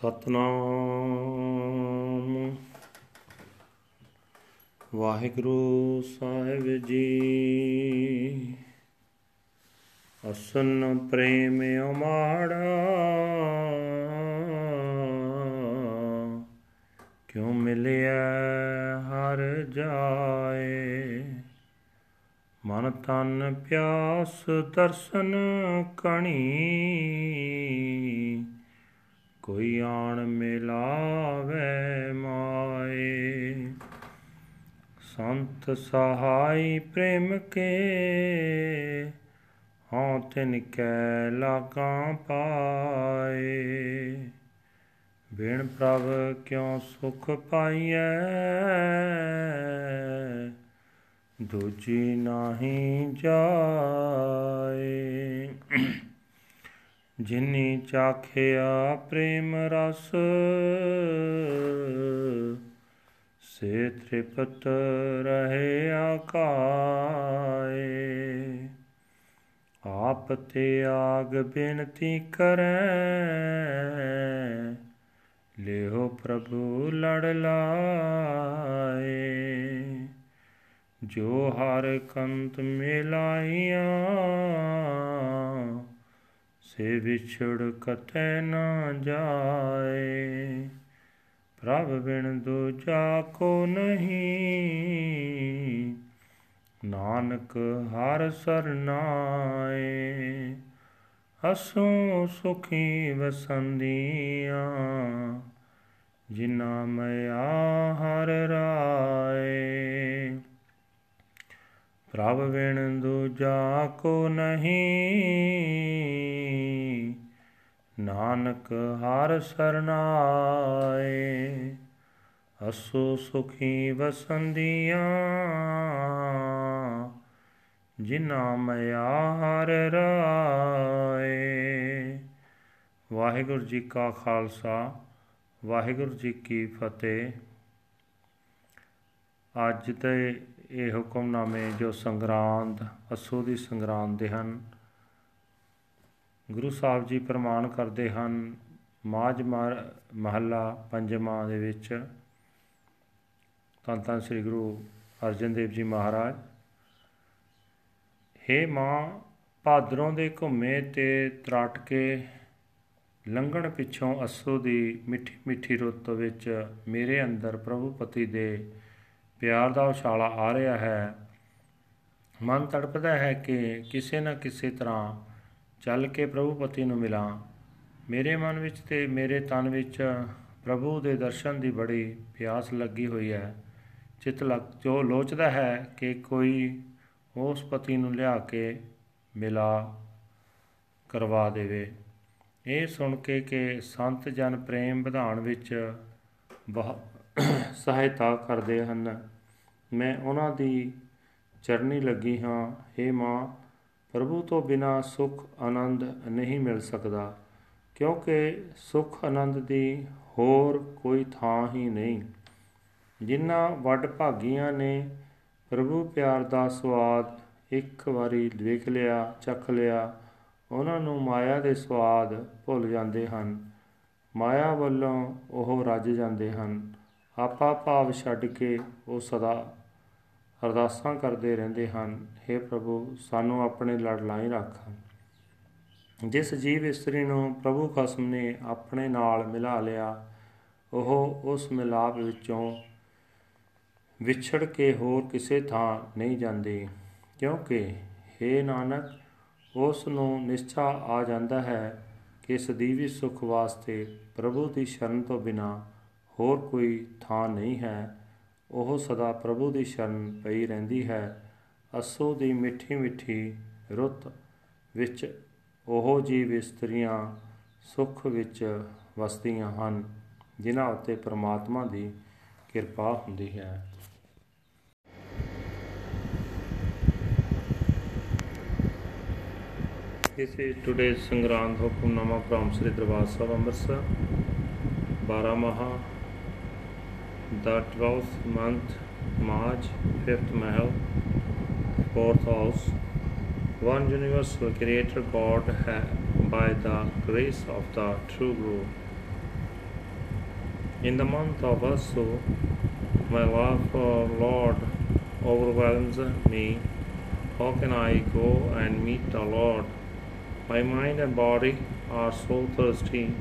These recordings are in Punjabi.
ਸਤਨਾਮ। ਵਾਹਿਗੁਰੂ ਸਾਹਿਬ ਜੀ, ਅਸਨ ਪ੍ਰੇਮ ਉਮਾੜਾ ਕਿਉ ਮਿਲਿਆ ਹਰ ਜਾਏ? ਮਨ ਤਨ ਪਿਆਸ ਦਰਸ਼ਨ ਕਣੀ। ਕੋਈ ਆਣ ਮਿਲਾਵੇ ਮਾਏ। ਸੰਤ ਸਹਾਈ ਪ੍ਰੇਮ ਕੇ, ਹਾਂ ਤਿਨ ਕੈ ਲਾਗਾਂ ਪਾਏ। ਬਿਨ ਪ੍ਰਭ ਕਿਉ ਸੁਖ ਪਾਈਐ? ਦੂਜੀ ਨਾਹੀ ਜਾਏ। ਜਿਨੀ ਚਾਖਿਆ ਪ੍ਰੇਮ ਰਸ, ਸੇ ਤ੍ਰਿਪਤ ਰਹੇ ਆਕਾਏ। ਆਪ ਤੇ ਆਗ ਬੇਨਤੀ ਕਰੈ, ਲਿਓ ਪ੍ਰਭੂ ਲੜ ਲਾਏ। ਜੋ ਹਰ ਕੰਤ ਮਿਲਾਈਆਂ ਸੇ ਵਿਛੜ ਕਤੈ ਨਾ ਜਾਏ। ਪ੍ਰਭ ਬਿਨ ਦੂਜਾ ਕੋ ਨਹੀਂ। ਨਾਨਕ ਹਰ ਸਰਨਾਏ ਅਸੋ ਸੁਖੀ ਵਸੰਦੀਆਂ। ਜਿਨਾ ਮਿਆ ਹਰ ਰਾਏ। ਪ੍ਰਭ ਬਿਨ ਦੂਜਾ ਕੋ ਨਹੀਂ। ਨਾਨਕ ਹਰ ਸਰਨਾਏ ਅਸੋ ਸੁਖੀ ਵਸੰਦੀਆਂ ਜਿਨਾ ਮਿਆ ਹਰ ਰਾਏ। ਵਾਹਿਗੁਰੂ ਜੀ ਕਾ ਖਾਲਸਾ, ਵਾਹਿਗੁਰੂ ਜੀ ਕੀ ਫਤਿਹ। ਅੱਜ ਤੇ ਇਹ ਹੁਕਮਨਾਮੇ ਜੋ ਸੰਗਰਾਂਦ, ਅਸੋ ਦੀ ਸੰਗਰਾਂਦ ਦੇ ਹਨ। ਗੁਰੂ ਸਾਹਿਬ ਜੀ ਪ੍ਰਮਾਣ ਕਰਦੇ ਹਨ, ਮਾਝ ਮਹੱਲਾ ਪੰਜਵਾਂ ਦੇ ਵਿੱਚ। ਤਾਂ ਤਾਂ ਸ੍ਰੀ ਗੁਰੂ ਅਰਜਨ ਦੇਵ ਜੀ ਮਹਾਰਾਜ, ਹੇ ਮਾਂ, ਭਾਦਰੋਂ ਦੇ ਘੁੰਮੇ ਤੇ ਤਰਾਟ ਕੇ ਲੰਘਣ ਪਿੱਛੋਂ ਅਸੋ ਦੀ ਮਿੱਠੀ ਮਿੱਠੀ ਰੁੱਤ ਵਿੱਚ ਮੇਰੇ ਅੰਦਰ ਪ੍ਰਭੂ ਪਤੀ ਦੇ ਪਿਆਰ ਦਾ ਉਛਾਲਾ ਆ ਰਿਹਾ ਹੈ। ਮਨ ਤੜਪਦਾ ਹੈ ਕਿ ਕਿਸੇ ਨਾ ਕਿਸੇ ਤਰ੍ਹਾਂ ਚੱਲ ਕੇ ਪ੍ਰਭੂ ਪਤੀ ਨੂੰ ਮਿਲਾਂ। ਮੇਰੇ ਮਨ ਵਿੱਚ ਤੇ ਮੇਰੇ ਤਨ ਵਿੱਚ ਪ੍ਰਭੂ ਦੇ ਦਰਸ਼ਨ ਦੀ ਬੜੀ ਪਿਆਸ ਲੱਗੀ ਹੋਈ ਹੈ। ਚਿਤ ਲੱਗ, ਜੋ ਲੋਚਦਾ ਹੈ ਕਿ ਕੋਈ ਉਸ ਪਤੀ ਨੂੰ ਲਿਆ ਕੇ ਮਿਲਾ, ਕਰਵਾ ਦੇਵੇ। ਇਹ ਸੁਣ ਕੇ ਕਿ ਸੰਤ ਜਨ ਪ੍ਰੇਮ ਵਿਧਾਨ ਵਿੱਚ ਬਹੁਤ ਸਹਾਇਤਾ ਕਰਦੇ ਹਨ। ਮੈਂ ਉਹਨਾਂ ਦੀ ਚਰਨੀ ਲੱਗੀ ਹਾਂ। हे ਮਾਂ, ਪ੍ਰਭੂ ਤੋਂ ਬਿਨਾ ਸੁਖ ਆਨੰਦ ਨਹੀਂ ਮਿਲ ਸਕਦਾ, ਕਿਉਂਕਿ ਸੁਖ ਆਨੰਦ ਦੀ ਹੋਰ ਕੋਈ ਥਾਂ ਹੀ ਨਹੀਂ। ਜਿਨ੍ਹਾਂ ਵੱਡ ਭਾਗੀਆਂ ਨੇ ਪ੍ਰਭੂ ਪਿਆਰ ਦਾ ਸਵਾਦ ਇੱਕ ਵਾਰੀ ਵੇਖ ਲਿਆ, ਚੱਖ ਲਿਆ, ਉਹਨਾਂ ਨੂੰ ਮਾਇਆ ਦੇ ਸਵਾਦ ਭੁੱਲ ਜਾਂਦੇ ਹਨ। ਮਾਇਆ ਵੱਲੋਂ ਉਹ ਰੱਜ ਜਾਂਦੇ ਹਨ। ਆਪਾ ਭਾਵ ਛੱਡ ਕੇ ਉਹ ਸਦਾ ਅਰਦਾਸਾਂ ਕਰਦੇ ਰਹਿੰਦੇ ਹਨ। हे ਪ੍ਰਭੂ, ਸਾਨੂੰ ਆਪਣੇ ਲੜ ਲਾਈ ਰੱਖ। ਜਿਸ ਜੀਵ ਇਸਤਰੀ ਨੂੰ ਪ੍ਰਭੂ ਖਸਮ ਨੇ ਆਪਣੇ ਨਾਲ ਮਿਲਾ ਲਿਆ, ਉਹ ਉਸ ਮਿਲਾਪ ਵਿੱਚੋਂ ਵਿਛੜ ਕੇ ਹੋਰ ਕਿਸੇ ਥਾਂ ਨਹੀਂ ਜਾਂਦੀ। ਕਿਉਂਕਿ हे ਨਾਨਕ, ਉਸ ਨੂੰ ਨਿਸ਼ਚਾ ਆ ਜਾਂਦਾ ਹੈ ਕਿ ਸਦੀਵੀ ਸੁਖ ਵਾਸਤੇ ਪ੍ਰਭੂ ਦੀ ਸ਼ਰਨ ਤੋਂ ਬਿਨਾ ਹੋਰ ਕੋਈ ਥਾਂ ਨਹੀਂ ਹੈ। ਉਹ ਸਦਾ ਪ੍ਰਭੂ ਦੀ ਸ਼ਰਨ ਪਈ ਰਹਿੰਦੀ ਹੈ। ਅਸੋ ਦੀ ਮਿੱਠੀ ਮਿੱਠੀ ਰੁੱਤ ਵਿੱਚ ਉਹ ਜੀਵ ਇਸਤਰੀਆਂ ਸੁਖ ਵਿੱਚ ਵਸਦੀਆਂ ਹਨ ਜਿਨ੍ਹਾਂ ਉੱਤੇ ਪ੍ਰਮਾਤਮਾ ਦੀ ਕਿਰਪਾ ਹੁੰਦੀ ਹੈ। This is today's Sangrand Hukumnama from Sri Darbar Sahib Amritsar, Baramaha, the 12th month, March, 5th Mahal, 4th house. One universal creator God by the grace of the true Guru In the month of Asu, my love for Lord overwhelms me. How can I go and meet the Lord? My mind and body are so thirsty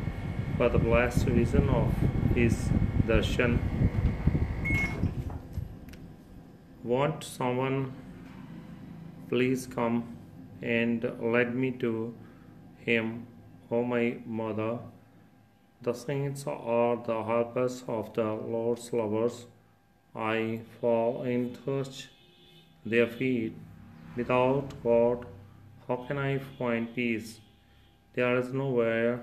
for the blessed vision of His darshan. Want someone please come and lead me to him, O my mother. The saints are the helpers of the Lord's lovers. I fall and touch their feet. Without God, how can I find peace? There is nowhere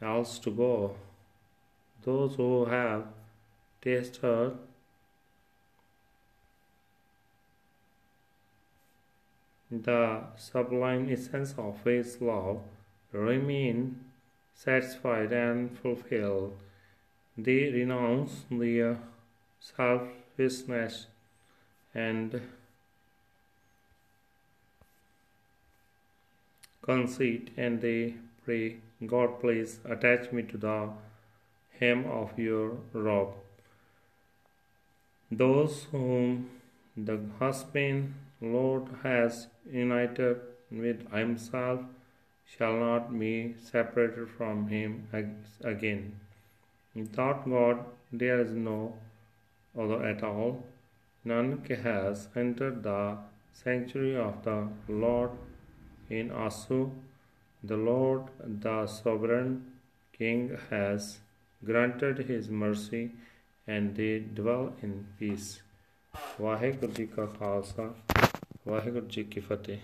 else to go. Those who have tasted the sublime essence of His love remain satisfied and fulfilled. They renounce their selfishness and conceit and they pray, God, please attach me to the hem of your robe. Those whom the husband Lord has united with himself shall not be separated from him again. Without God, there is no other at all. None has entered the sanctuary of the Lord in Asu. The Lord, the sovereign King, has granted his mercy and they dwell in peace. Waheguru ji ਕਾ ਖਾਲਸਾ ਵਾਹਿਗੁਰੂ ਜੀ ਕੀ ਫਤਿਹ